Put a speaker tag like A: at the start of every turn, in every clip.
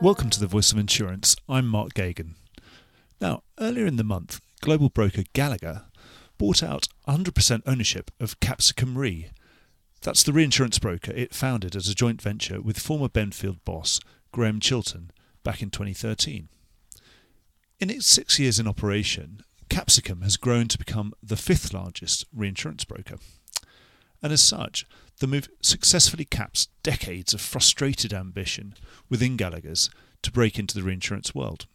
A: Welcome to the Voice of Insurance. I'm Mark Geoghegan. Now, earlier in the month, global broker Gallagher bought out 100% ownership of Capsicum Re. That's the reinsurance broker it founded as a joint venture with former Benfield boss Graeme Chilton back in 2013. In its six years in operation, Capsicum has grown to become the fifth largest reinsurance broker. And as such, the move successfully caps decades of frustrated ambition within Gallagher's to break into the reinsurance world.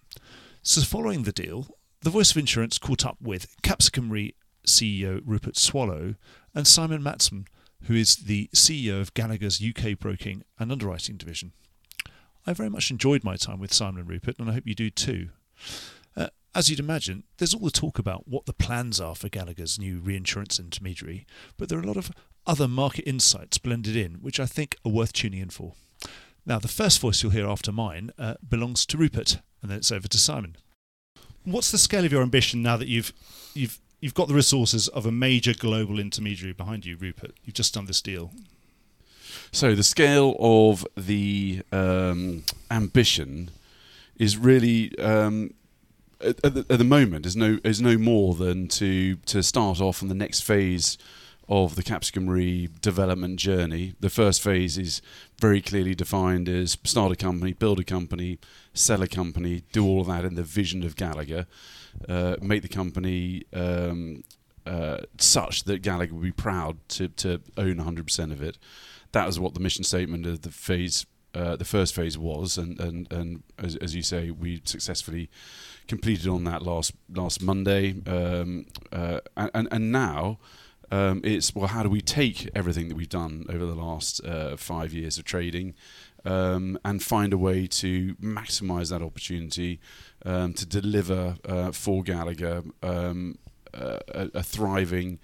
A: So, following the deal, the Voice of Insurance caught up with Capsicum Re CEO Rupert Swallow and Simon Matson, who is the CEO of Gallagher's UK broking and underwriting division. I very much enjoyed my time with Simon and Rupert, and I hope you do too. Uh, as you'd imagine, there's all the talk about what the plans are for Gallagher's new reinsurance intermediary, but there are a lot of other market insights blended in, which I think are worth tuning in for. Now, the first voice you'll hear after mine uh, belongs to Rupert, and then it's over to Simon. What's the scale of your ambition now that you've you've you've got the resources of a major global intermediary behind you, Rupert? You've just done this deal.
B: So the scale of the um, ambition is really um, at, the, at, the, moment is no is no more than to to start off on the next phase of the Capsicum Re development journey. The first phase is very clearly defined as start a company, build a company, sell a company, do all of that in the vision of Gallagher, uh, make the company um, uh, such that Gallagher would be proud to, to own 100% of it. That was what the mission statement of the phase, uh, the first phase was, and and and as, as you say, we successfully completed on that last last Monday, um, uh, and and now. Um, it's well, how do we take everything that we've done over the last uh, five years of trading um, and find a way to maximise that opportunity um, to deliver uh, for Gallagher um, a, a, thriving,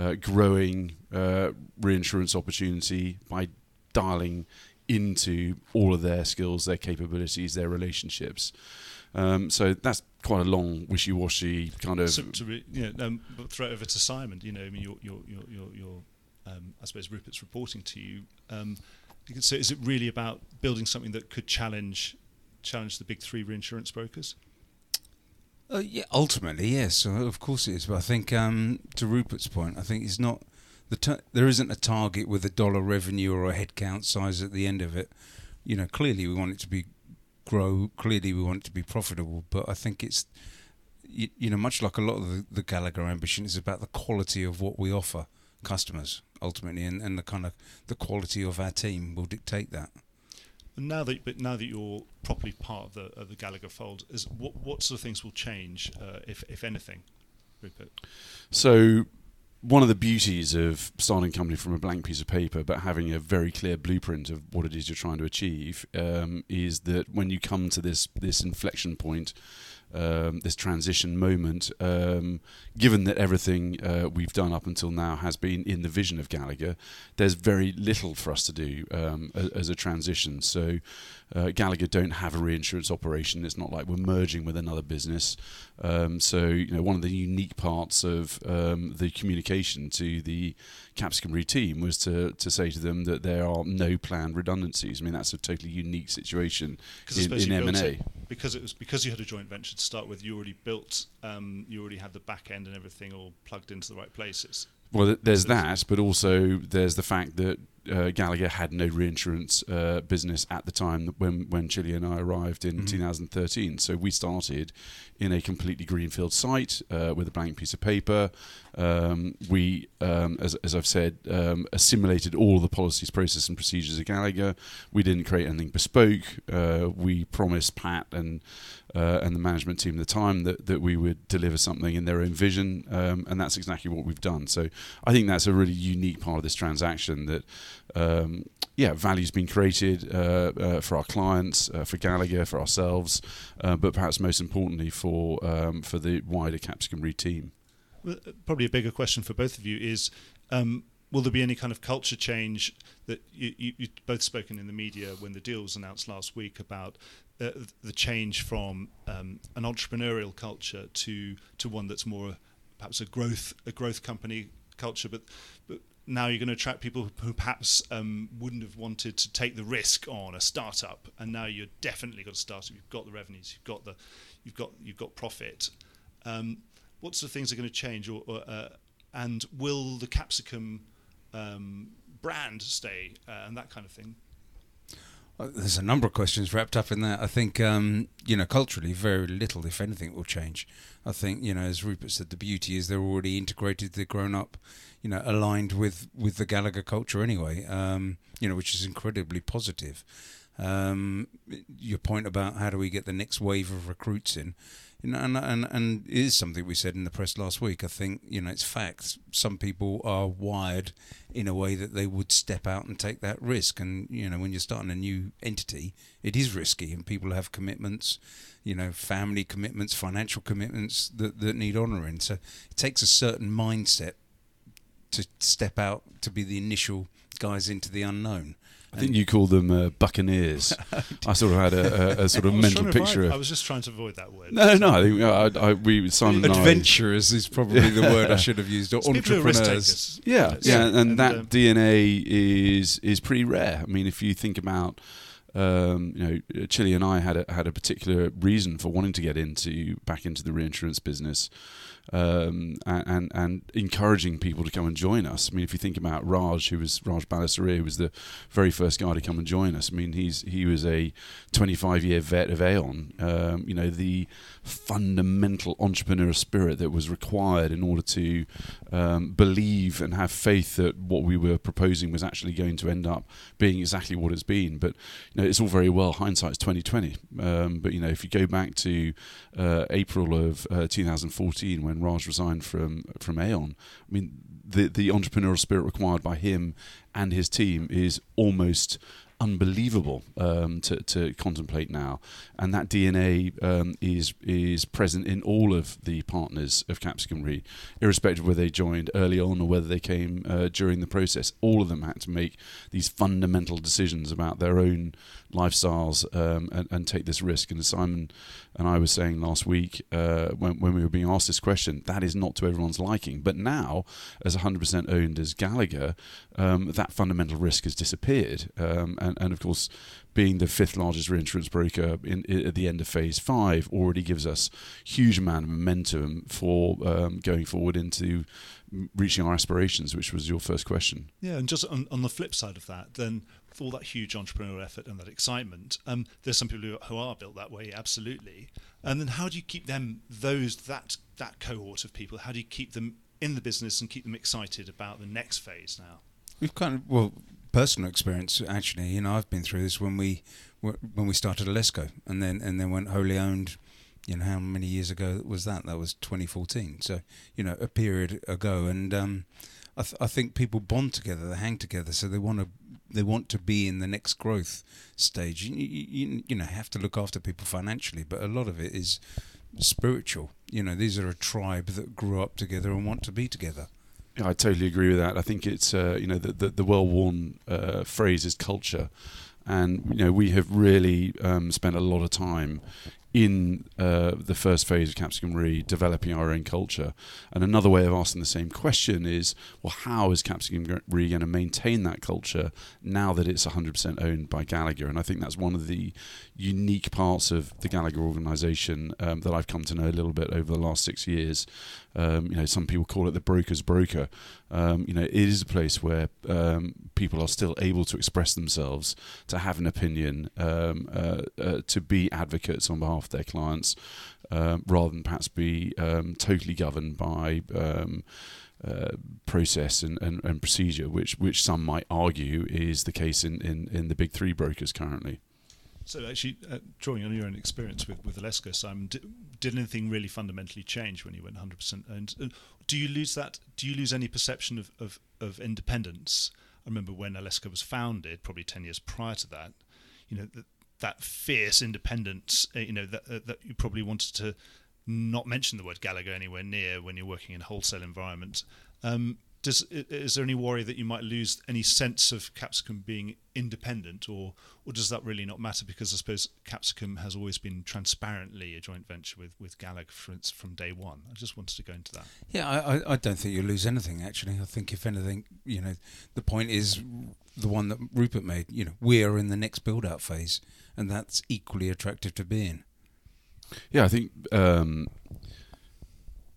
B: uh, growing uh, reinsurance opportunity by dialing into all of their skills, their capabilities, their relationships. Um, so that's quite a long, wishy-washy kind of.
A: So, to re, you know, um, throw it over to Simon. You know, I mean, your your your your, your um, I suppose Rupert's reporting to you. Um, so, is it really about building something that could challenge challenge the big three reinsurance brokers?
C: Uh, yeah, ultimately, yes, of course it is. But I think, um, to Rupert's point, I think it's not the t- there isn't a target with a dollar revenue or a headcount size at the end of it. You know, clearly we want it to be grow. Clearly, we want it to be profitable. But I think it's you, you know much like a lot of the, the Gallagher ambition is about the quality of what we offer customers ultimately, and, and the kind of the quality of our team will dictate that.
A: now that but now that you're properly part of the of the Gallagher fold, is what what sort of things will change uh, if if anything, Rupert?
B: So one of the beauties of starting a company from a blank piece of paper, but having a very clear blueprint of what it is you're trying to achieve, um, is that when you come to this this inflection point, um, this transition moment, um, given that everything uh, we've done up until now has been in the vision of Gallagher, there's very little for us to do um, as, as, a transition. So, uh, Gallagher don't have a reinsurance operation. It's not like we're merging with another business. Um, so, you know, one of the unique parts of um, the communication to the Capsicum Re team was to, to say to them that there are no planned redundancies. I mean, that's a totally unique situation in, in M&A.
A: Because it was because you had a joint venture to start with, you already built, um, you already had the back end and everything all plugged into the right places.
B: Well, there's that, but also there's the fact that uh, Gallagher had no reinsurance uh, business at the time when when Chili and I arrived in mm-hmm. 2013. So we started in a completely greenfield site uh, with a blank piece of paper. Um, we, um, as, as I've said, um, assimilated all the policies, process, and procedures of Gallagher. We didn't create anything bespoke. Uh, we promised Pat and uh, and the management team the time that, that we would deliver something in their own vision, um, and that's exactly what we've done. So I think that's a really unique part of this transaction that. Um, yeah, value's been created uh, uh, for our clients, uh, for Gallagher, for ourselves, uh, but perhaps most importantly for um, for the wider Capsicum Re team.
A: Uh, probably a bigger question for both of you is um, will there be any kind of culture change that you, you, both spoken in the media when the deal was announced last week about uh, the change from um, an entrepreneurial culture to to one that's more perhaps a growth a growth company culture but but now you're going to attract people who perhaps um, wouldn't have wanted to take the risk on a startup, and now you're definitely got a startup. You've got the revenues, you've got the, you've got you've got profit. Um, what sort of things are going to change, or, or uh, and will the capsicum um, brand stay uh, and that kind of thing?
C: Uh, There's a number of questions wrapped up in that. I think, um, you know, culturally, very little, if anything, will change. I think, you know, as Rupert said, the beauty is they're already integrated, they're grown up, you know, aligned with, with the Gallagher culture anyway, um, you know, which is incredibly positive. Um, your point about how do we get the next wave of recruits in, and, and and it is something we said in the press last week. I think you know it's facts. Some people are wired in a way that they would step out and take that risk, and you know when you're starting a new entity, it is risky, and people have commitments, you know, family commitments, financial commitments that that need honouring. So it takes a certain mindset to step out to be the initial guys into the unknown.
B: I think you call them uh, buccaneers. I sort of had a, a, a sort of mental picture
A: avoid-
B: of.
A: I was just trying to avoid that word.
B: No, no. I think I, I, we Simon
C: Adventurers is probably the word I should have used, or
A: It's people who are risk
C: entrepreneurs.
B: Yeah, yeah, and,
A: And,
B: that
A: um,
B: DNA is is pretty rare. I mean, if you think about, um, you know, Chili and I had a, had a particular reason for wanting to get into back into the reinsurance business, um, and, and encouraging people to come and join us. I mean, if you think about Raj, who was Raj Balasaria, who was the very first guy to come and join us. I mean, he's he was a 25 year vet of Aon. Um, you know, the fundamental entrepreneur spirit that was required in order to um, believe and have faith that what we were proposing was actually going to end up being exactly what it's been. But you know, it's all very well hindsight's 2020. Um, but you know, if you go back to uh, April of uh, 2014 when Raj resigned from from Aon, I mean, the the entrepreneurial spirit required by him and his team is almost unbelievable um, to, to contemplate now, and that DNA um, is is present in all of the partners of Capsicum Re, irrespective of whether they joined early on or whether they came uh, during the process. All of them had to make these fundamental decisions about their own lifestyles um, and, and take this risk. And Simon and I were saying last week uh, when, when we were being asked this question, that is not to everyone's liking. But now, as 100% owned as Gallagher, um, that fundamental risk has disappeared. Um, and, and of course, being the fifth largest reinsurance broker in, i at the end of phase five already gives us huge amount of momentum for um, going forward into reaching our aspirations, which was your first question.
A: Yeah, and just on, on the flip side of that, then all that huge entrepreneurial effort and that excitement, um, there's some people who, are built that way, absolutely. And then how do you keep them, those that that cohort of people, how do you keep them in the business and keep them excited about the next phase now?
C: We've kind of well personal experience actually. You know, I've been through this when we when we started Alesco, and then and then went wholly owned. You know, how many years ago was that? That was 2014. So you know, a period ago, and um, I, th- I think people bond together, they hang together, so they want to they want to be in the next growth stage. You, you, you, know, have to look after people financially, but a lot of it is spiritual. You know, these are a tribe that grew up together and want to be together.
B: Yeah, I totally agree with that. I think it's uh, you know the the, the well worn uh, phrase is culture, and you know we have really um, spent a lot of time in uh, the first phase of Capsicum Re developing our own culture. And another way of asking the same question is, well, how is Capsicum Re going to maintain that culture now that it's 100% owned by Gallagher? And I think that's one of the unique parts of the Gallagher organisation um, that I've come to know a little bit over the last six years. Um, you know, some people call it the broker's broker. Um, you know, it is a place where um, people are still able to express themselves, to have an opinion, um, uh, uh, to be advocates on behalf of their clients, um, rather than perhaps be um, totally governed by. Uh, process and, and, and procedure, which which some might argue is the case in, in, in the big three brokers currently.
A: So actually, uh, drawing on your own experience with with Alesco, Simon, did, did anything really fundamentally change when you went 100% owned? And do you lose that? Do you lose any perception of, of, of independence? I remember when Alesco was founded, probably 10 years prior to that. You know that that fierce independence. uh, You know that uh, that you probably wanted to not mention the word Gallagher anywhere near when you're working in a wholesale environment. Um, does is there any worry that you might lose any sense of Capsicum being independent, or or does that really not matter? Because I suppose Capsicum has always been transparently a joint venture with with Gallagher from day one. I just wanted to go into that.
C: Yeah, I, I don't think you lose anything actually. I think if anything, you know, the point is the one that Rupert made. You know, we are in the next build out phase, and that's equally attractive to be in.
B: Yeah, I think um,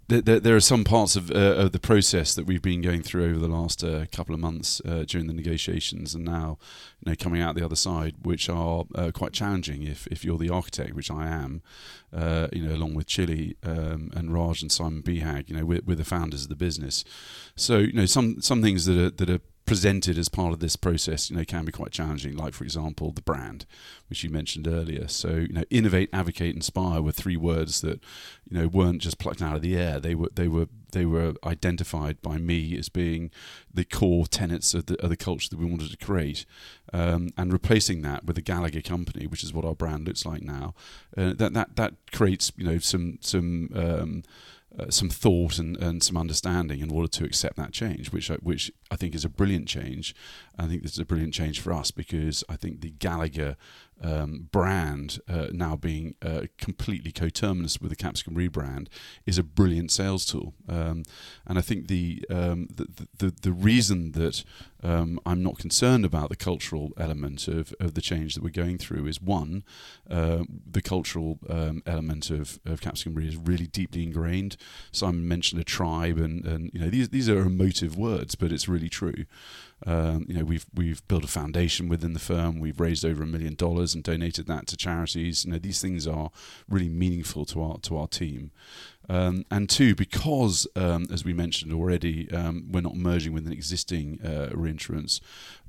B: there, there, are some parts of, uh, of, the process that we've been going through over the last uh, couple of months uh, during the negotiations, and now, you know, coming out the other side, which are uh, quite challenging. If if you're the architect, which I am, uh, you know, along with Chili um, and Raj and Simon Behag, you know, we're, we're the founders of the business. So, you know, some some things that are that are presented as part of this process, you know, can be quite challenging. Like, for example, the brand, which you mentioned earlier. So, you know, innovate, advocate, inspire were three words that, you know, weren't just plucked out of the air. They were they were they were identified by me as being the core tenets of the, of the culture that we wanted to create, um, and replacing that with the Gallagher company, which is what our brand looks like now. Uh, that that that creates, you know, some some. Um, uh, some thought and, and some understanding in order to accept that change, which I, which I think is a brilliant change. I think this is a brilliant change for us because I think the Gallagher um, brand uh, now being uh, completely coterminous with the Capsicum Re brand is a brilliant sales tool. Um, and I think the, um, the, the, the reason that um, I'm not concerned about the cultural element of, of the change that we're going through is one, uh, the cultural um, element of, of Capsicum Re is really deeply ingrained. Simon mentioned a tribe, and, and you know these these are emotive words, but it's really true. Um, you know, we've we've built a foundation within the firm. We've raised over a million dollars and donated that to charities. You know, these things are really meaningful to our to our team. Um, and two, because um, as we mentioned already, um, we're not merging with an existing uh, reinsurance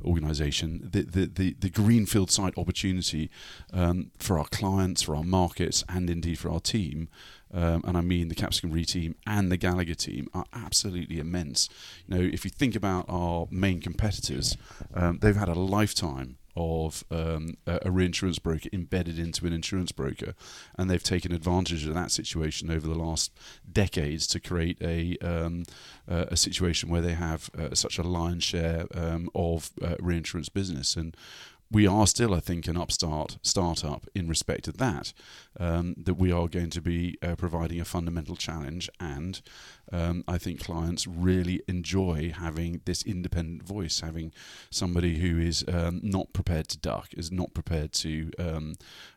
B: organisation. The, the, the the greenfield site opportunity um, for our clients, for our markets, and indeed for our team um, and I mean the Capsicum Re team and the Gallagher team, are absolutely immense. You know, if you think about our main competitors, um, they've had a lifetime of um, a reinsurance broker embedded into an insurance broker, and they've taken advantage of that situation over the last decades to create a um, uh, a situation where they have uh, such a lion's share um, of uh, reinsurance business. And we are still, I think, an upstart startup in respect of that. Um, that we are going to be uh, providing a fundamental challenge, and um, I think clients really enjoy having this independent voice, having somebody who is um, not prepared to duck, is not prepared to um,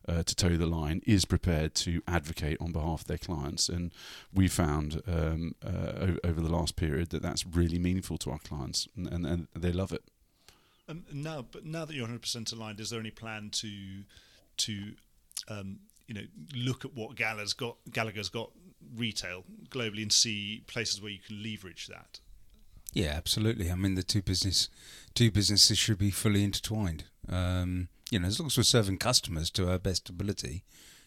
B: uh, to toe the line, is prepared to advocate on behalf of their clients, and we found um, uh, over the last period that that's really meaningful to our clients, and, and, and they love it.
A: Um, now, but now that you're 100% aligned, is there any plan to to um, you know look at what Gallagher's got Gallagher's got retail globally and see places where you can leverage that?
C: Yeah, absolutely. I mean, the two business two businesses should be fully intertwined. Um, you know, as long as we're serving customers to our best ability,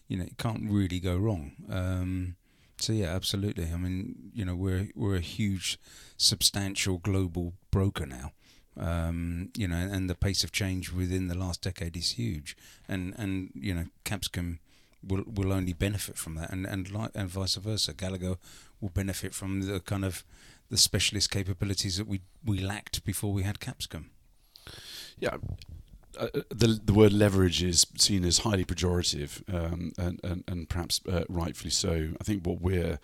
C: you know, it can't really go wrong. Um, so yeah, absolutely. I mean, you know, we're we're a huge, substantial global broker now. Um, you know, and the pace of change within the last decade is huge, and and you know, Capsicum will will only benefit from that, and and like and vice versa. Gallagher will benefit from the kind of the specialist capabilities that we we lacked before we had Capsicum.
B: Yeah. Uh, uh the the word leverage is seen as highly pejorative, um, and, and and perhaps uh, rightfully so. I think what we're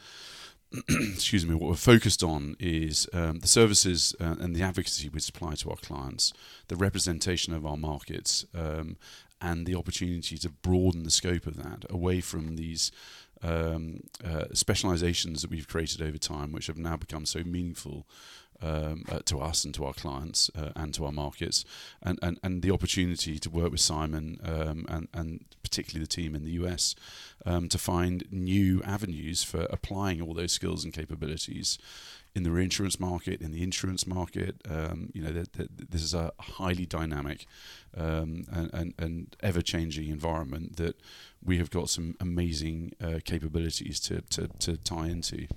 B: excuse me, what we're focused on is um, the services uh, and the advocacy we supply to our clients, the representation of our markets, um, and the opportunity to broaden the scope of that away from these um, uh, specializations that we've created over time, which have now become so meaningful um, uh, to us and to our clients uh, and to our markets, and, and, and the opportunity to work with Simon um, and, and particularly the team in the US um, to find new avenues for applying all those skills and capabilities in the reinsurance market, in the insurance market. Um, you know, this is a highly dynamic um, and, and, and ever changing environment that we have got some amazing uh, capabilities to, to, to tie into.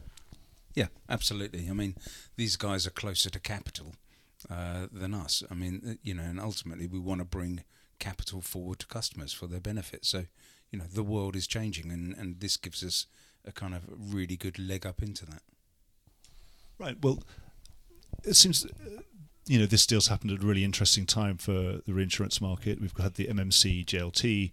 C: Yeah, absolutely. I mean, these guys are closer to capital uh, than us. I mean, uh, you know, and ultimately we want to bring capital forward to customers for their benefit. So, you know, the world is changing, and, and this gives us a kind of really good leg up into that.
A: Right. Well, it seems, uh, you know, this deal's happened at a really interesting time for the reinsurance market. We've had the MMC JLT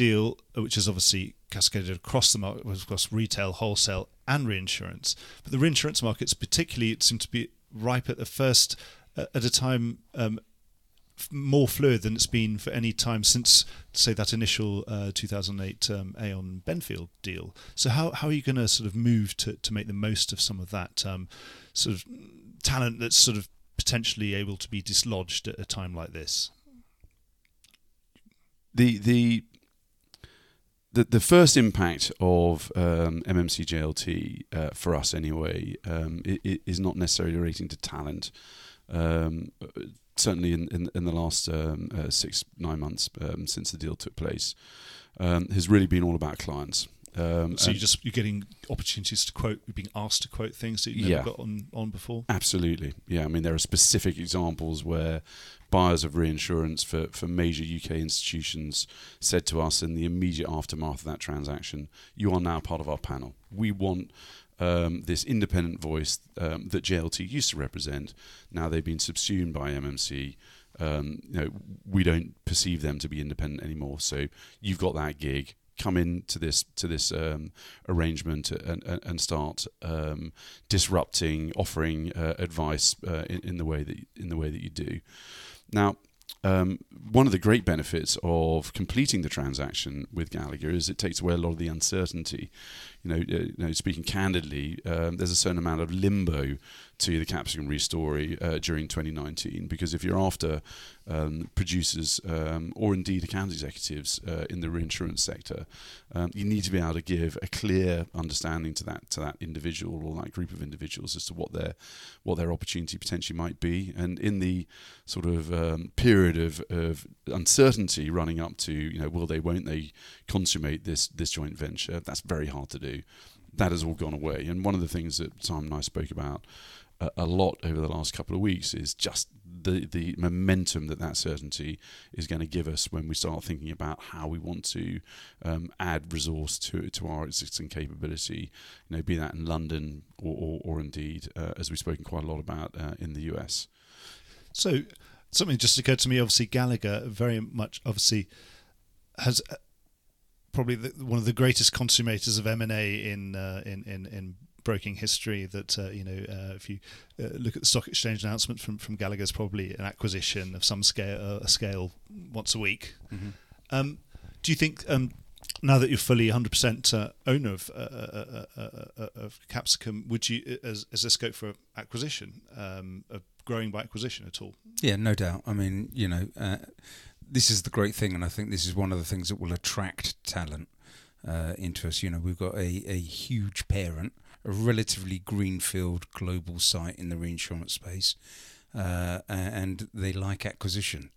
A: deal, which is obviously cascaded across the market, across retail, wholesale, and reinsurance. But the reinsurance markets, particularly, it seemed to be ripe at the first, uh, at a time um, more fluid than it's been for any time since, say, that initial uh, 2008 um, Aon Benfield deal. So how how are you going to sort of move to to make the most of some of that um, sort of talent that's sort of potentially able to be dislodged at a time like this?
B: The the the, the first impact of um, MMC JLT uh, for us anyway um, it, it is not necessarily relating to talent. Um, certainly in, in, in the last um, uh, six, nine months um, since the deal took place, um, has really been all about clients. Um,
A: so you just you're getting opportunities to quote, you're being asked to quote things that you never
B: Yeah.
A: got on, on before.
B: Absolutely, yeah. I mean, there are specific examples where buyers of reinsurance for, for major UK institutions said to us in the immediate aftermath of that transaction, "You are now part of our panel. We want." Um, this independent voice um, that JLT used to represent, now they've been subsumed by MMC. Um, you know, we don't perceive them to be independent anymore. So you've got that gig. Come in to this to this um, arrangement and, and, and start um, disrupting, offering uh, advice uh, in, in the way that in the way that you do. Now, um, one of the great benefits of completing the transaction with Gallagher is it takes away a lot of the uncertainty. You know, uh, you know speaking candidly, um, there's a certain amount of limbo to the Capsicum story uh, during 2019 because if you're after um, producers um, or indeed account executives uh, in the reinsurance sector, um, you need to be able to give a clear understanding to that to that individual or that group of individuals as to what their what their opportunity potentially might be. And in the sort of um, period of, of uncertainty running up to you know will they won't they consummate this this joint venture, that's very hard to do. That has all gone away. And one of the things that Simon and I spoke about a, a lot over the last couple of weeks is just the the momentum that that certainty is going to give us when we start thinking about how we want to um, add resource to to our existing capability. You know, be that in London or or, or indeed uh, as we've spoken quite a lot about uh, in the US.
A: So something just occurred to me. Obviously, Gallagher very much obviously has uh, probably the, one of the greatest consummators of M and A in, uh, in in in broking history. That uh, you know, uh, if you uh, look at the stock exchange announcement from from Gallagher's, probably an acquisition of some scale, uh, a scale once a week. Um, do you think? Um, now that you're fully 100% uh, owner of, uh, uh, uh, uh, of Capsicum, would you, as is there scope for acquisition, um, growing by acquisition at all?
C: Yeah, no doubt. I mean, you know, uh, this is the great thing, and I think this is one of the things that will attract talent uh, into us. You know, we've got a, a huge parent, a relatively greenfield global site in the reinsurance space, uh, and they like acquisition.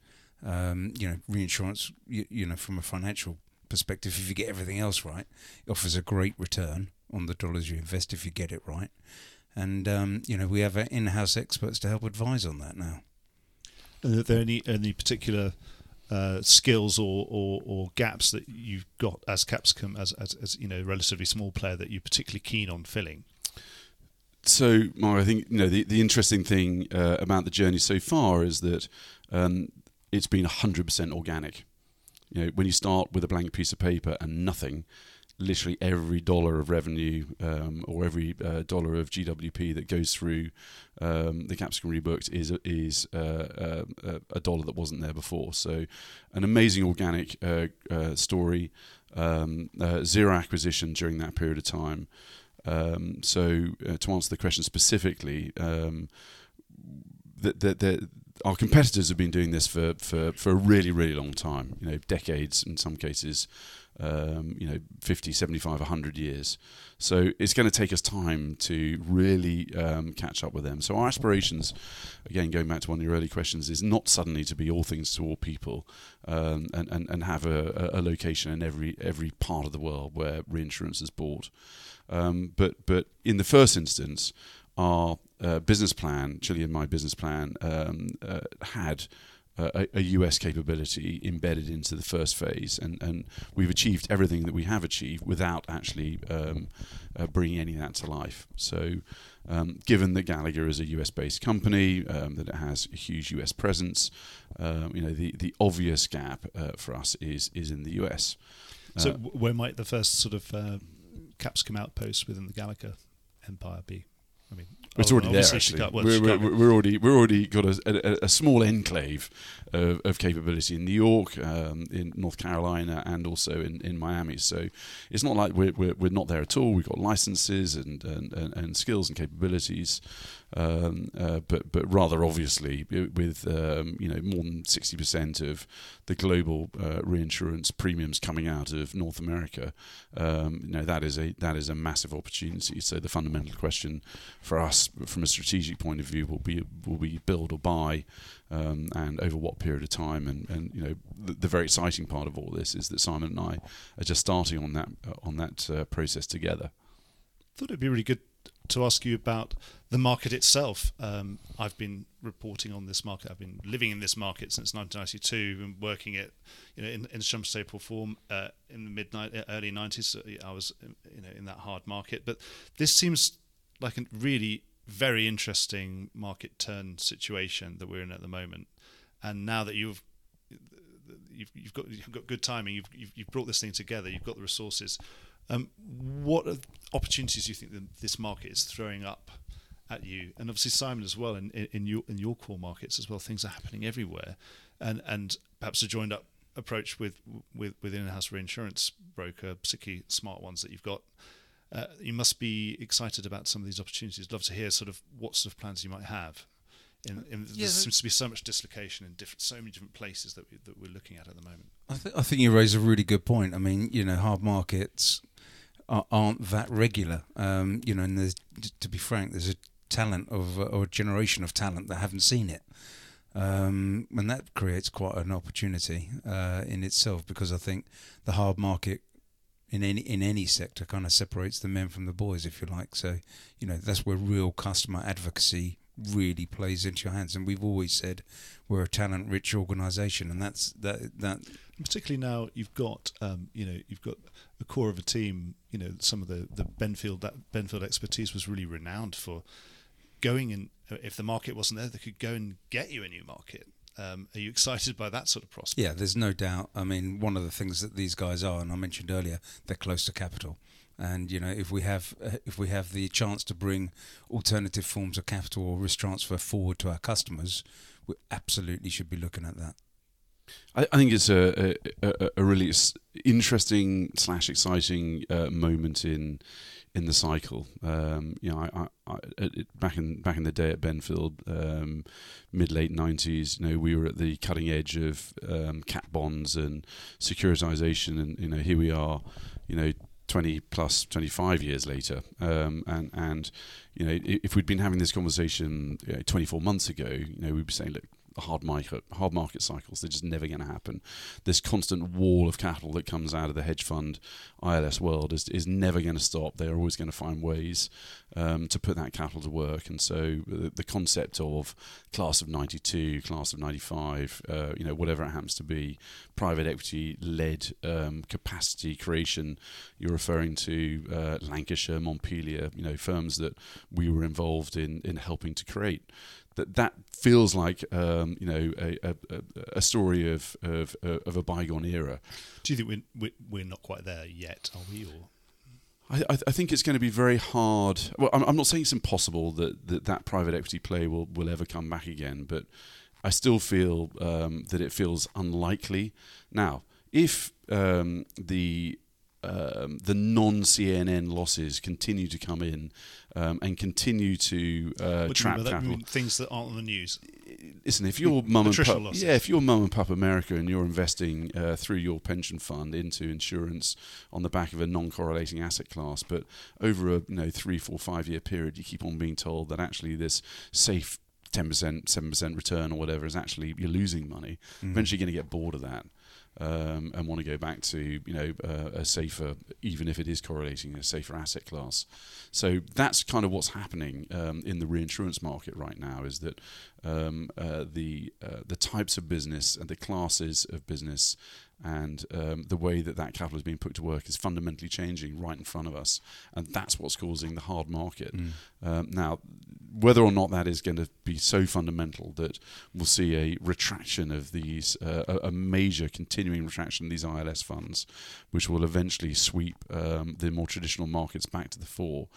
C: Um, you know, reinsurance, you, you know, from a financial perspective, if you get everything else right, it offers a great return on the dollars you invest if you get it right. And um, you know, we have uh, in-house experts to help advise on that now.
A: Are there any any particular uh, skills or, or, or gaps that you've got as Capsicum as, as as you know relatively small player that you're particularly keen on filling?
B: So, Mark, I think you know the, the interesting thing uh, about the journey so far is that um, it's been 100% organic. You know, when you start with a blank piece of paper and nothing, literally every dollar of revenue um, or every uh, dollar of GWP that goes through um, the Capsicum Rebooked is is uh, uh, a dollar that wasn't there before. So, an amazing organic uh, uh, story. Um, uh, zero acquisition during that period of time. Um, so, to answer the question specifically, um, the, the, the, our competitors have been doing this for, for, for a really, really long time, you know, decades in some cases, um, you know, 50, 75, 100 years. So it's going to take us time to really um, catch up with them. So our aspirations, again, going back to one of your early questions, is not suddenly to be all things to all people um, and, and, and have a, a location in every, every part of the world where reinsurance is bought. Um, but but in the first instance, our uh, business plan, Chili and my business plan, um, uh, had uh, a, a US capability embedded into the first phase, and, and we've achieved everything that we have achieved without actually um, uh, bringing any of that to life. So. Um, given that Gallagher is a US-based company, um, that it has a huge US presence, um, you know the, the obvious gap uh, for us is is in the US.
A: So, w- where might the first sort of uh, Capsicum outpost within the Gallagher empire be? I mean,
B: It's
A: oh,
B: already there. Actually,
A: Chica- well,
B: we're, we're, we're already we're already got a, a, a small enclave of, of capability in New York, um, in North Carolina, and also in, in Miami. So it's not like we're, we're we're not there at all. We've got licenses and and, and, and skills and capabilities, um, uh, but but rather obviously with um, you know more than sixty percent of the global uh, reinsurance premiums coming out of North America, um, you know that is a that is a massive opportunity. So the fundamental question for us, from a strategic point of view, will be will be build or buy, um, and over what period of time. And, and you know the, the very exciting part of all this is that Simon and I are just starting on that uh, on that uh, process together.
A: thought it'd be really good to ask you about the market itself. Um, I've been reporting on this market. I've been living in this market since 1992 and working it, you know, in, in some shape or form uh, in the mid early 90s. I was, you know, in that hard market. But this seems like a really very interesting market turn situation that we're in at the moment. And now that you've you've, you've got you've got good timing. You've, you've you've brought this thing together. You've got the resources. Um, what opportunities do you think that this market is throwing up at you? And obviously Simon as well in, in, in your in your core markets as well. Things are happening everywhere, and and perhaps a joined up approach with with with in-house reinsurance broker, particularly smart ones that you've got. Uh, you must be excited about some of these opportunities. I'd love to hear sort of what sort of plans you might have. In, in,
C: Yeah,
A: there seems to be so much dislocation in different, so many different places that, we, that we're looking at at the moment.
C: I, th- I think you raise a really good point. I mean, you know, hard markets are, aren't that regular. Um, you know, and there's, to be frank, there's a talent of or a generation of talent that haven't seen it, um, and that creates quite an opportunity uh, in itself because I think the hard market in any in any sector kind of separates the men from the boys, if you like. So, you know, that's where real customer advocacy really plays into your hands. And we've always said we're a talent-rich organisation, and that's that that
A: particularly now you've got um, you know you've got a core of a team you know some of the the Benfield that Benfield expertise was really renowned for going in if the market wasn't there they could go and get you a new market um, are you excited by that sort of prospect
C: Yeah, there's no doubt. I mean, one of the things that these guys are, and I mentioned earlier, they're close to capital. And you know, if we have uh, if we have the chance to bring alternative forms of capital or risk transfer forward to our customers, we absolutely should be looking at that.
B: I, I think it's a, a, a, really interesting slash exciting uh, moment in in the cycle. Um, you know, I, I, I, back in back in the day at Benfield, um, mid late nineties, you know, we were at the cutting edge of um, cat bonds and securitization, and you know, here we are, you know. 20 plus 25 years later um, and and you know if we'd been having this conversation you know, 24 months ago you know we'd be saying look hard market hard market cycles they're just never going to happen. This constant wall of capital that comes out of the hedge fund ILS world is, is never going to stop. They're always going to find ways um, to put that capital to work. And so the, the concept of class of 92 class of 95 uh, you know whatever it happens to be private equity led um, capacity creation you're referring to uh, Lancashire Montpelier you know firms that we were involved in in helping to create that that feels like um, you know a, a, a- story of, of of a bygone era.
A: do you think we're, we're, not quite there yet are we or
B: I, I, I think it's going to be very hard. Well, I'm, I'm not saying it's impossible that, that that private equity play will, will ever come back again, but I still feel um, that it feels unlikely. Now, if um, the um, the non CNN losses continue to come in um, and continue to uh,
A: what do you
B: trap
A: mean that? You
B: capital.
A: mean things that aren't on the news
B: listen, if you're mum and
A: Attritional
B: pup,
A: losses.
B: yeah, if you're mum and pup America and you're investing uh, through your pension fund into insurance on the back of a non-correlating asset class, but over a you know three, four, five year period, you keep on being told that actually this safe. 10%, 7% return or whatever is actually you're losing money. Eventually, you're going to get bored of that um, and want to go back to you know uh, a safer, even if it is correlating a safer asset class. So that's kind of what's happening um, in the reinsurance market right now. Is that um, uh, the uh, the types of business and the classes of business and um, the way that that capital is being put to work is fundamentally changing right in front of us, and that's what's causing the hard market.
C: Mm.
B: Um, now, whether or not that is going to be so fundamental that we'll see a retraction of these, uh, a, major continuing retraction of these ILS funds, which will eventually sweep um, the more traditional markets back to the fore.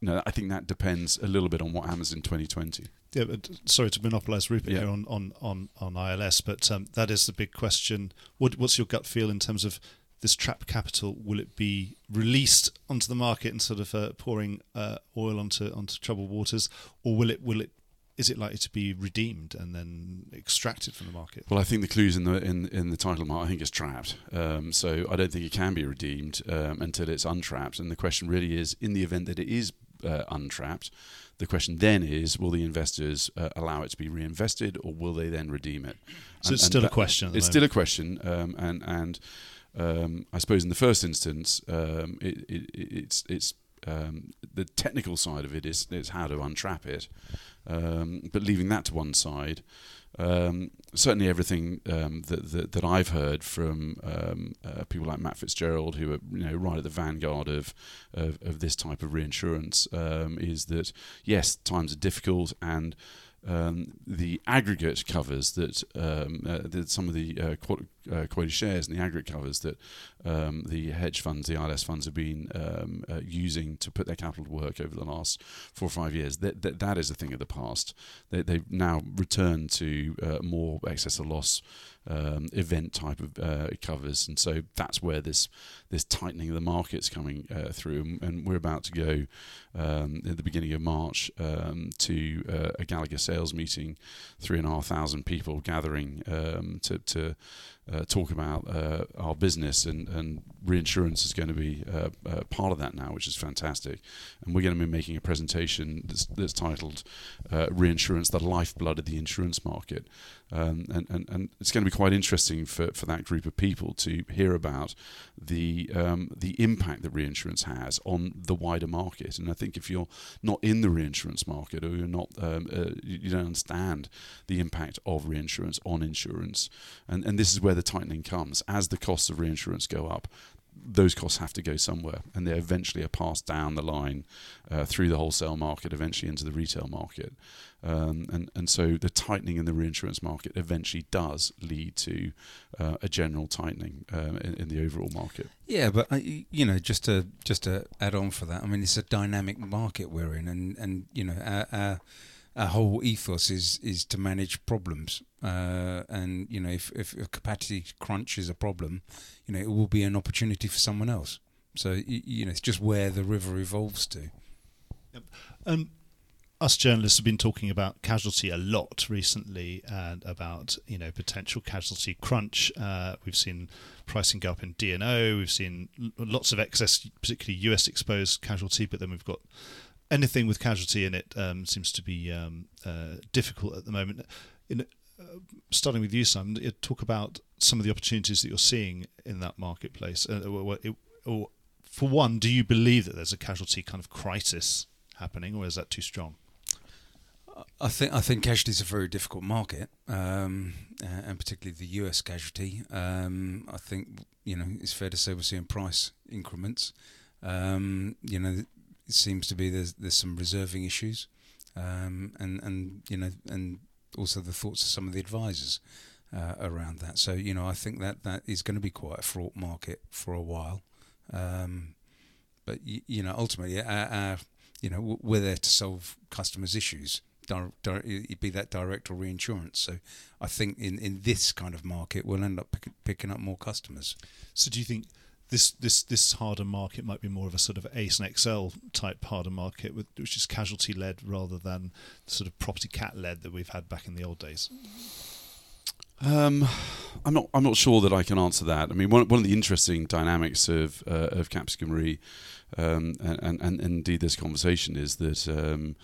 B: You know, I think that depends a little bit on what happens in 2020.
A: Yeah, but sorry to monopolise Rupert
B: Yeah.
A: here on, on, on, on ILS, but um, that is the big question. What, what's your gut feel in terms of this trapped capital? Will it be released onto the market and sort of uh, pouring uh, oil onto onto troubled waters, or will it will it is it likely to be redeemed and then extracted from the market?
B: Well, I think the clues in the in in the title mark. I think it's trapped. Um, so I don't think it can be redeemed um, until it's untrapped. And the question really is, in the event that it is uh, untrapped, the question then is, will the investors uh, allow it to be reinvested, or will they then redeem it?
A: So
B: And-
A: it's still a question.
B: It's
A: moment.
B: still a question, um, and and um, I suppose in the first instance, um, it, it, it's it's um, the technical side of it is is how to untrap it, um, but leaving that to one side. Um, certainly, everything um, that, that that I've heard from uh, people like Matt Fitzgerald, who are you know right at the vanguard of of, of this type of reinsurance, is that yes, times are difficult and um, the aggregate covers that, um, uh, that some of the uh, quote, uh, quoted shares and the aggregate covers that um, the hedge funds, the ILS funds, have been um, uh, using to put their capital to work over the last four or five years. That that, that is a thing of the past. They, they've now returned to uh, more excess of loss um, event type of uh, covers, and so that's where this this tightening of the market's coming uh, through, and, we're about to go um, at the beginning of March um, to uh, a Gallagher sales meeting, three and a half thousand people gathering um, to, to uh, talk about uh, our business, and, and reinsurance is going to be uh, uh, part of that now, which is fantastic. And we're going to be making a presentation that's, that's titled uh, "Reinsurance: The Lifeblood of the Insurance Market," um, and, and and it's going to be quite interesting for, for that group of people to hear about the um, the impact that reinsurance has on the wider market. And I think if you're not in the reinsurance market or you're not um, you you don't understand the impact of reinsurance on insurance, and and this is where the tightening comes as the costs of reinsurance go up. Those costs have to go somewhere, and they eventually are passed down the line uh, through the wholesale market, eventually into the retail market. Um, and, and so the tightening in the reinsurance market eventually does lead to uh, a general tightening um, in, in the overall market.
C: Yeah, but uh, you know, just to just to add on for that, I mean, it's a dynamic market we're in, and and you know, our our, our whole ethos is is to manage problems, uh, and you know, if if a capacity crunch is a problem, you know, it will be an opportunity for someone else. So you know, it's just where the river evolves to.
A: Um, us journalists have been talking about casualty a lot recently, and about you know potential casualty crunch. Uh, we've seen pricing go up in D&O. We've seen lots of excess, particularly US exposed casualty. But then we've got anything with casualty in it um, seems to be um, uh, difficult at the moment. In, starting with you, Simon, talk about some of the opportunities that you're seeing in that marketplace. Uh, or, or- or for one, do you believe that there's a casualty kind of crisis happening, or is that too strong?
C: I think I think casualty is a very difficult market, um, and particularly the US casualty. Um, I think you know it's fair to say we're seeing price increments. Um, you know, it seems to be there's there's some reserving issues, um, and and you know, and also the thoughts of some of the advisors uh, around that. So you know, I think that that is going to be quite a fraught market for a while. Um, but y- you know, ultimately, our, our you know, we're there to solve customers' issues, be that direct or reinsurance. So I think in, in this kind of market, we'll end up pick, picking up more customers.
A: So do you think this this this harder market might be more of a sort of Ace and XL type harder market, with, which is casualty led rather than sort of property cat led that we've had back in the old days?
B: Um, I'm not. I'm not sure that I can answer that. I mean, one, one of the interesting dynamics of uh, of Capsicum Re, um, and, and and indeed this conversation is that um,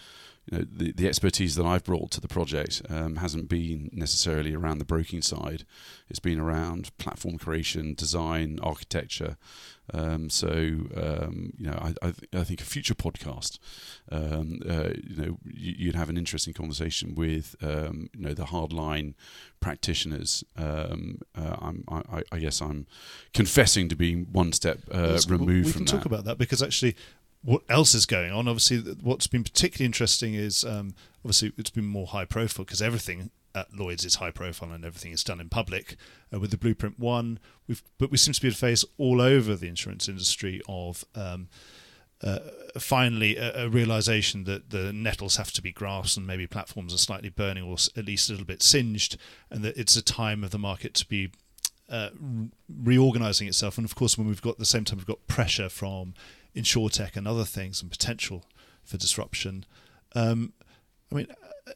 B: you know, the, the expertise that I've brought to the project um, hasn't been necessarily around the broking side. It's been around platform creation, design, architecture. Um, so um, you know, I, I, th- I, think a future podcast, um, uh, you know, you, would have an interesting conversation with um, you know the hardline practitioners. Um, uh, I, I, guess I'm confessing to being one step uh, removed
A: we
B: from
A: can talk about that because actually what else is going on. Obviously, what's been particularly interesting is um, obviously it's been more high profile because everything at Lloyd's is high profile and everything is done in public. Uh, with the Blueprint One, we've but we seem to be a face all over the insurance industry of. Um, uh, finally, a, a, realization that the nettles have to be grasped and maybe platforms are slightly burning or at least a little bit singed, and that it's a time of the market to be uh, reorganizing itself. And of course, when we've got the same time, we've got pressure from insurtech and other things and potential for disruption. Um, I mean,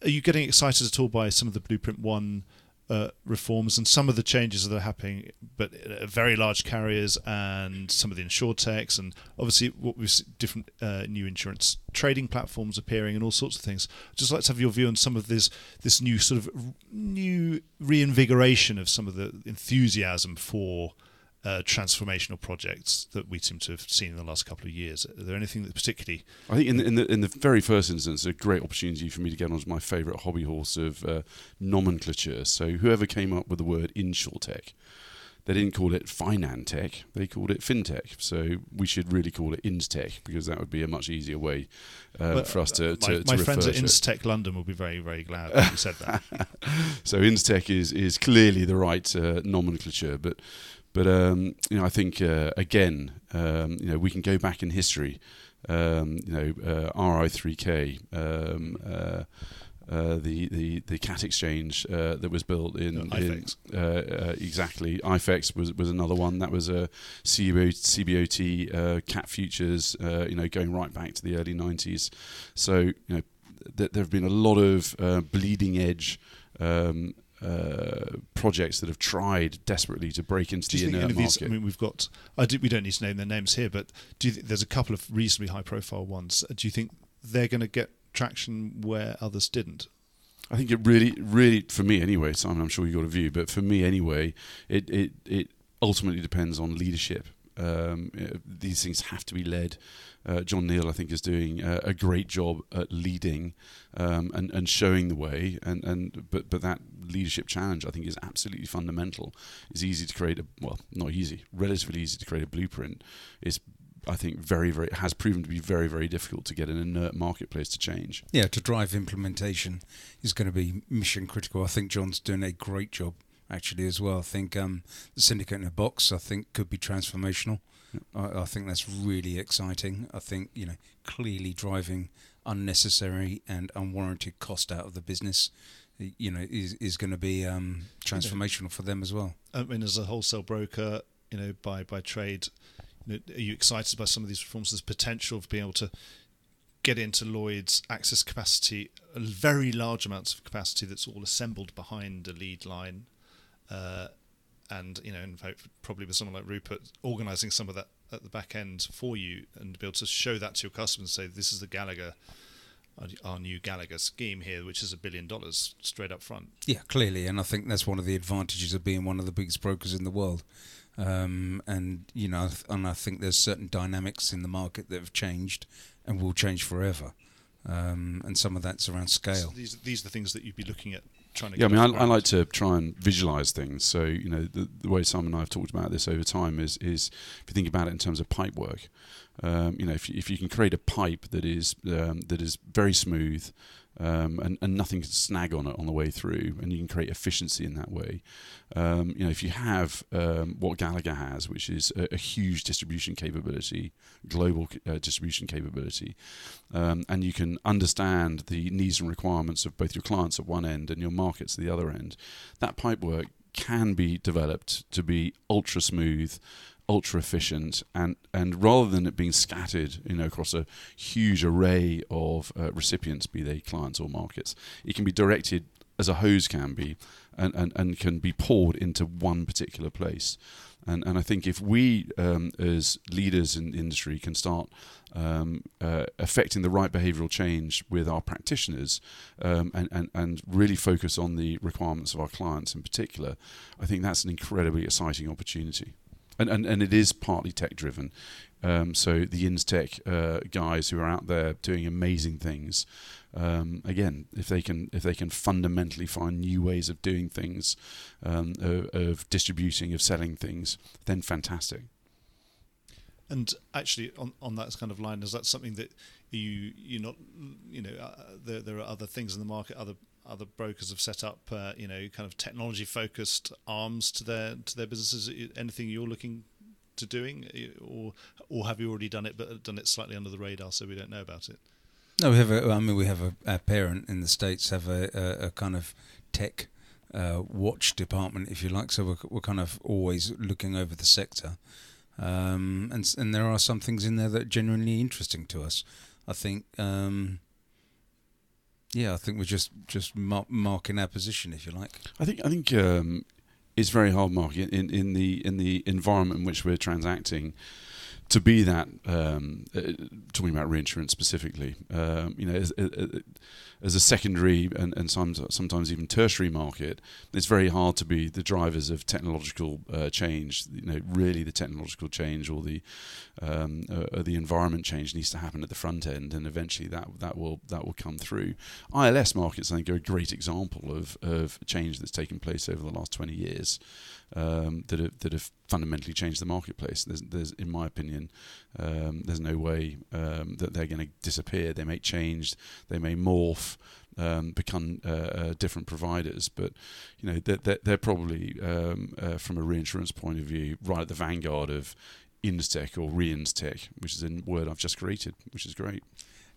A: are you getting excited at all by some of the Blueprint One uh, reforms and some of the changes that are happening, but uh, very large carriers and some of the insurtechs and obviously what we've different uh, new insurance trading platforms appearing and all sorts of things. Just like to have your view on some of this this new sort of new reinvigoration of some of the enthusiasm for uh, transformational projects that we seem to have seen in the last couple of years? Are there anything that particularly?
B: I think in the, in the, in the very first instance, a great opportunity for me to get on my favourite hobby horse of uh, nomenclature. So whoever came up with the word insurtech, they didn't call it finantech, they called it fintech. So we should really call it instech because that would be a much easier way uh, for us to, to,
A: my,
B: to
A: my friends at
B: Instech
A: London will be very, very glad that you said that.
B: so Instech is, is clearly the right uh, nomenclature, but but um, you know, I think uh, again, um, you know, we can go back in history. Um, you know, uh, RI3K, um, uh, uh, the the the cat exchange uh, that was built in, in uh, uh, exactly. IFEX was was another one. That was a CBO, CBOT uh, cat futures uh, you know going right back to the early 90s so you know th- there have been a lot of bleeding edge um, uh, projects that have tried desperately to break into the inert market. These,
A: I mean, we've got. I do, we don't need to name their names here, but do you, there's a couple of reasonably high-profile ones. Do you think they're going to get traction where others didn't?
B: I think it really, really, for me anyway, Simon. I'm sure you got a view, but for me anyway, it it it ultimately depends on leadership. Um, these things have to be led uh, John Neal, I think, is doing uh, a great job at leading um, and, and showing the way. And, and but but that leadership challenge, I think, is absolutely fundamental. It's easy to create a well, not easy, relatively easy to create a blueprint. It's I think very, very has proven to be very, very difficult to get an inert marketplace to change.
C: Yeah, to drive implementation is going to be mission critical. I think John's doing a great job actually as well. I think um, the syndicate in a box, I think, could be transformational. I, I, think that's really exciting. I think you know clearly driving unnecessary and unwarranted cost out of the business, you know, is is going to be um, transformational for them as well.
A: I mean, as a wholesale broker, you know, by by trade, you know, are you excited by some of these reforms? There's potential of being able to get into Lloyd's access capacity, very large amounts of capacity that's all assembled behind a lead line. Uh, and you know, in fact, probably with someone like Rupert organising some of that at the back end for you, and be able to show that to your customers and say, "This is the Gallagher, our new Gallagher scheme here, which is a billion dollars straight up front."
C: Yeah, clearly, and I think that's one of the advantages of being one of the biggest brokers in the world. Um, and you know, and I think there's certain dynamics in the market that have changed and will change forever. Um, and some of that's around scale. So
A: these these are the things that you'd be looking at trying to.
B: Yeah, I mean, I, I, like to try and visualize things. So you know, the, the way Simon and I have talked about this over time is is if you think about it in terms of pipe work. Um, you know, if you, if you can create a pipe that is um, that is very smooth, um, and, and nothing can snag on it on the way through, and you can create efficiency in that way. Um, you know, if you have um, what Gallagher has, which is a, a huge distribution capability, global uh, distribution capability, um, and you can understand the needs and requirements of both your clients at one end and your markets at the other end, that pipework can be developed to be ultra smooth ultra efficient and and rather than it being scattered you know across a huge array of uh, recipients be they clients or markets it can be directed as a hose can be, and, and, and can be poured into one particular place. And, and I think if we, um, as leaders in industry, can start um, uh, affecting the right behavioural change with our practitioners um, and, and, and really focus on the requirements of our clients in particular, I think that's an incredibly exciting opportunity. And, and, and it is partly tech driven. Um, so the Instech uh, guys who are out there doing amazing things, um, again, if they can if they can fundamentally find new ways of doing things, um, of, of, distributing, of selling things, then fantastic.
A: And actually, on, on that kind of line, is that something that you you not you know uh, there there are other things in the market, other other brokers have set up uh, you know kind of technology focused arms to their to their businesses. Anything you're looking to doing, or or have you already done it but done it slightly under the radar so we don't know about it?
C: No, we have. A, I mean, we have a, our parent in the states have a, a, a kind of tech uh, watch department, if you like. So we're, we're kind of always looking over the sector, um, and and there are some things in there that are genuinely interesting to us. I think. Um, yeah, I think we're just just mar- marking our position, if you like.
B: I think I think um, it's very hard, Mark, in, in the in the environment in which we're transacting to be that um, uh, talking about reinsurance specifically, um, you know, as, as, a secondary and, and sometimes, even tertiary market, it's very hard to be the drivers of technological uh, change. You know, really, the technological change or the um, uh, the environment change needs to happen at the front end, and eventually that that will that will come through. ILS markets, I think, are a great example of of change that's taken place over the last twenty years um, that have, that have fundamentally changed the marketplace. There's, there's in my opinion, um, there's no way um, that they're going to disappear. They may change, they may morph. Um, become uh, uh, different providers, but you know they're, they're, they're probably um, uh, from a reinsurance point of view right at the vanguard of Instech or Reinstech, which is a word I've just created, which is great.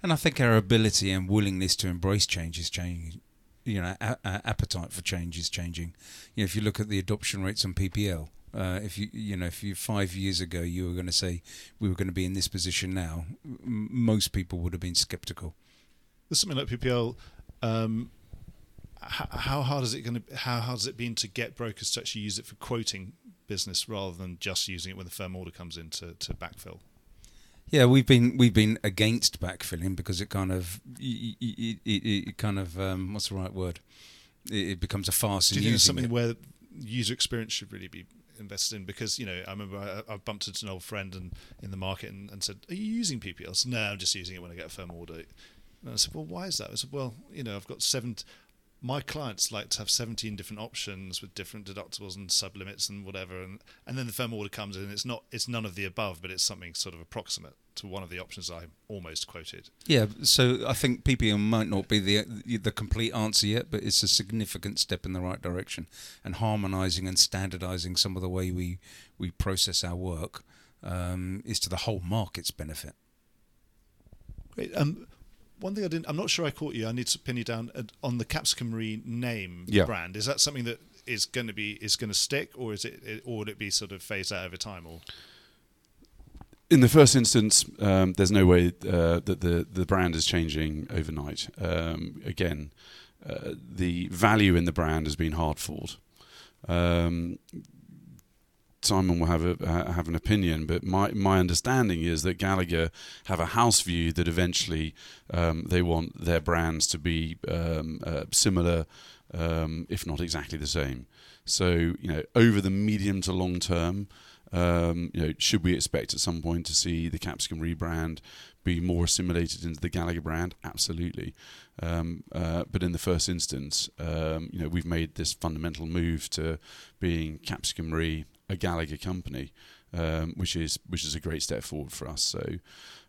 C: And I think our ability and willingness to embrace change is changing, you know, a- appetite for change is changing. You know, if you look at the adoption rates on PPL, uh, if you you know if you five years ago you were going to say we were going to be in this position now, m- most people would have been sceptical.
A: There's something like PPL. Um, how, how hard is it going to? How hard has it been to get brokers to actually use it for quoting business rather than just using it when the firm order comes in to, to backfill?
C: Yeah, we've been we've been against backfilling because it kind of it, it, it kind of um, what's the right word? It, it becomes a farce.
A: Do you think something where user experience should really be invested in? Because you know, I remember I, I bumped into an old friend and in the market and, and said, "Are you using PPL?" I said, "No, I'm just using it when I get a firm order." And I said, "Well, why is that?" I said, "Well, you know, I've got seven my clients like to have 17 different options with different deductibles and sublimits and whatever and and then the firm order comes in and it's not it's none of the above but it's something sort of approximate to one of the options I almost quoted.
C: Yeah so I think PPL might not be the the complete answer yet but it's a significant step in the right direction and harmonizing and standardizing some of the way we we process our work um, is to the whole market's benefit.
A: Great. Um one thing I didn't, I'm not sure I caught you. I need to pin you down on the Capsicum Re name
B: yeah.
A: brand. Is that something that is going to be is going to stick, or is it, or would it be sort of phased out over time? Or
B: in the first instance, um, there's no way uh, that the the brand is changing overnight. Um, again, uh, the value in the brand has been hard fought. Um, Simon will have a have an opinion, but my my understanding is that Gallagher have a house view that eventually um, they want their brands to be um, uh, similar, um, if not exactly the same. So you know, over the medium to long term, um, you know, should we expect at some point to see the Capsicum Re brand be more assimilated into the Gallagher brand? Absolutely. Um, uh, but in the first instance, um, you know, we've made this fundamental move to being Capsicum Re a Gallagher company, um, which is which is a great step forward for us. So,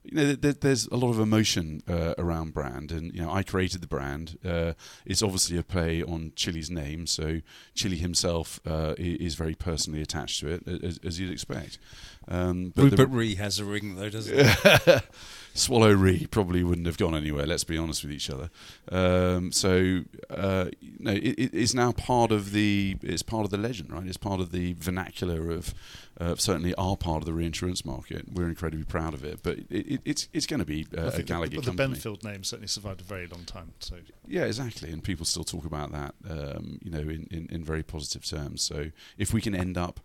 B: you know, there, there's a lot of emotion uh, around brand, and you know, I created the brand. Uh, it's obviously a play on Chili's name, so Chili himself uh, is very personally attached to it, as, as you'd expect.
C: Um, but Rupert Re has a ring, though, doesn't it?
B: Swallow Re probably wouldn't have gone anywhere. Let's be honest with each other. Um, so uh, no, it, it's now part of the it's part of the legend, right? It's part of the vernacular of uh, certainly our part of the reinsurance market. We're incredibly proud of it, but it, it, it's it's going to be uh, a Gallagher
A: the, the
B: company.
A: Benfield name certainly survived a very long time. So
B: Yeah, exactly. And people still talk about that, um, you know, in, in, in very positive terms. So if we can end up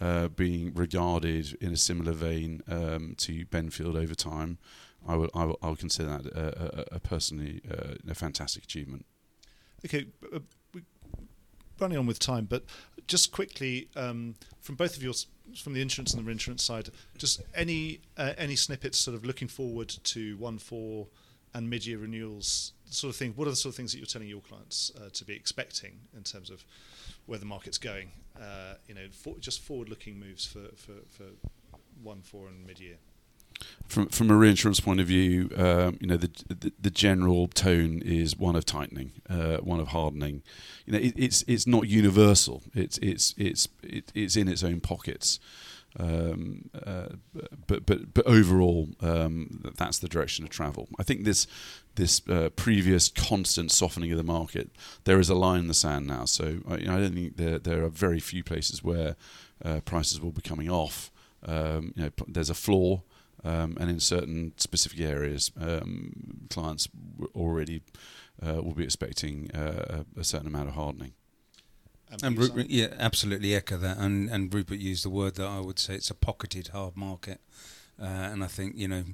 B: uh, being regarded in a similar vein um, to Benfield over time, I will, I will, I will consider that a, a, a personally uh, a fantastic achievement.
A: Okay, uh, running on with time, but just quickly um, from both of yours, from the insurance and the reinsurance side, just any uh, any snippets, sort of looking forward to one four and mid-year renewals, sort of thing. What are the sort of things that you're telling your clients uh, to be expecting in terms of where the market's going? Uh, you know, for, just forward-looking moves for, for, for one four and mid-year.
B: From from a reinsurance point of view, um, you know the, the the general tone is one of tightening, uh, one of hardening. You know, it, it's it's not universal. It's it's it's it, it's in its own pockets. Um, uh, but but but overall, um, that's the direction of travel. I think this this uh, previous constant softening of the market, there is a line in the sand now. So I, you know, I don't think there there are very few places where uh, prices will be coming off. Um, you know, there's a floor. Um, and in certain specific areas, um, clients already uh, will be expecting uh, a, a certain amount of hardening.
C: And
A: for
C: Rupert, yeah, absolutely echo that. And and Rupert used the word that I would say it's a pocketed hard market. Uh, and I think you know,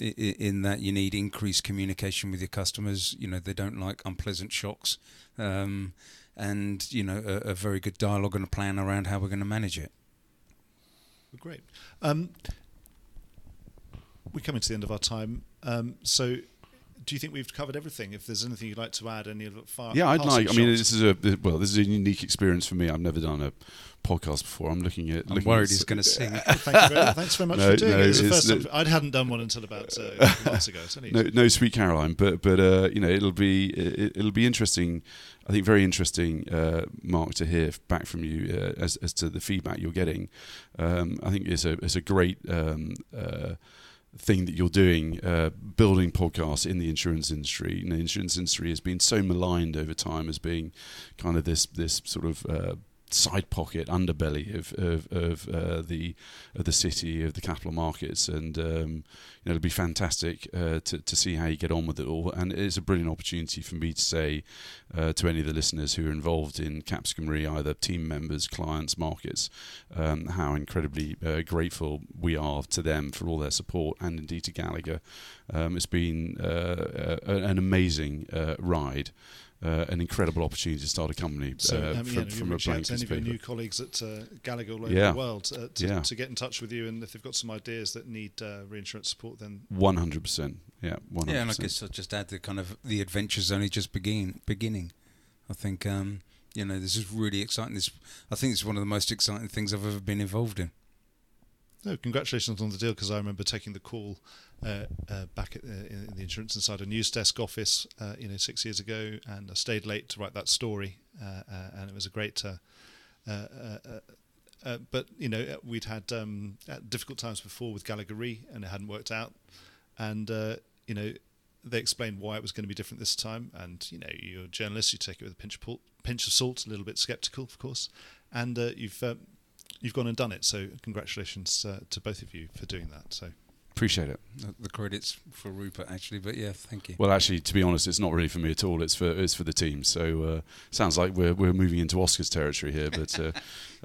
C: i- i- in that you need increased communication with your customers. You know, they don't like unpleasant shocks, um, and you know, a, a very good dialogue and a plan around how we're going to manage it.
A: Great. Um, we're coming to the end of our time. Um, so, do you think we've covered everything? If there's anything you'd like to add, any of the far
B: yeah, I'd
A: passing
B: like. I mean, this is a well, this is a unique experience for me. I've never done a podcast before. I'm looking at.
C: I'm
B: looking
C: worried
B: at,
C: he's going to sing.
A: Thank you very, thanks very much
B: No,
A: for doing
B: no,
A: it. It's the first
B: the-
A: time. I hadn't done one until about uh, a couple months ago. It's
B: no, no, sweet Caroline, but but uh, you know it'll be it, it'll be interesting. I think very interesting, uh, Mark, to hear back from you uh, as as to the feedback you're getting. Um, I think it's a it's a great um, uh, thing that you're doing, uh, building podcasts in the insurance industry. Know, the insurance industry has been so maligned over time as being kind of this this sort of uh, side pocket underbelly of of, of uh, the of the city of the capital markets. And um, you know it'll be fantastic uh, to, to see how you get on with it all. And it's a brilliant opportunity for me to say uh, to any of the listeners who are involved in Capsicum Re either team members clients markets um, how incredibly uh, grateful we are to them for all their support. And indeed to Gallagher um, it's been uh, an amazing uh, ride uh, an incredible opportunity to start a company
A: So,
B: uh,
A: um,
B: from,
A: yeah, you
B: from a blank
A: to
B: piece
A: any
B: of
A: of your new colleagues at uh, Gallagher all over
B: Yeah.
A: the world uh, to,
B: Yeah.
A: to get in touch with you, and if they've got some ideas that need uh, reinsurance support, then
B: One hundred percent. Yeah, one
C: Yeah,
B: hundred
C: and I guess I'll just add the kind of the adventure's only just begin beginning. I think um, you know this is really exciting. This I think it's one of the most exciting things I've ever been involved in.
A: No, congratulations on the deal because I remember taking the call uh, uh, back at, uh, in the Insurance Insider news desk office, uh, you know, six years ago, and I stayed late to write that story, uh, uh, and it was a great. But you know, we'd had um, difficult times before with Gallagher Re, and it hadn't worked out, and you know, they explained why it was going to be different this time, and you know, you're a journalist, you take it with a pinch of pinch of salt, a little bit skeptical, of course, and uh, you've um, you've gone and done it. So congratulations uh, to both of you for doing that. So
B: Appreciate it.
C: The- The credits for Rupert actually, but yeah, thank you.
B: Well, actually, to be honest, it's not really for me at all. It's for it's for the team. So uh, sounds like we're we're moving into Oscars territory here. But uh,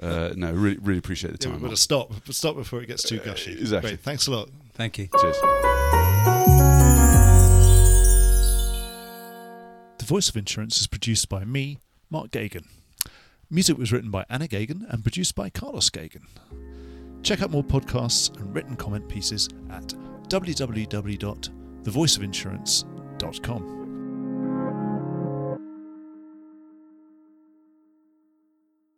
B: uh, no, really really appreciate the
A: yeah,
B: time.
A: we've got to stop stop before it gets too
B: Uh,
A: gushy.
B: exactly.
A: Great. Thanks a lot.
C: Thank you.
B: Cheers.
A: The Voice of Insurance is produced by me, Mark Geoghegan. Music was written by Anna Geoghegan and produced by Carlos Geoghegan. Check out more podcasts and written comment pieces at www.thevoiceofinsurance.com.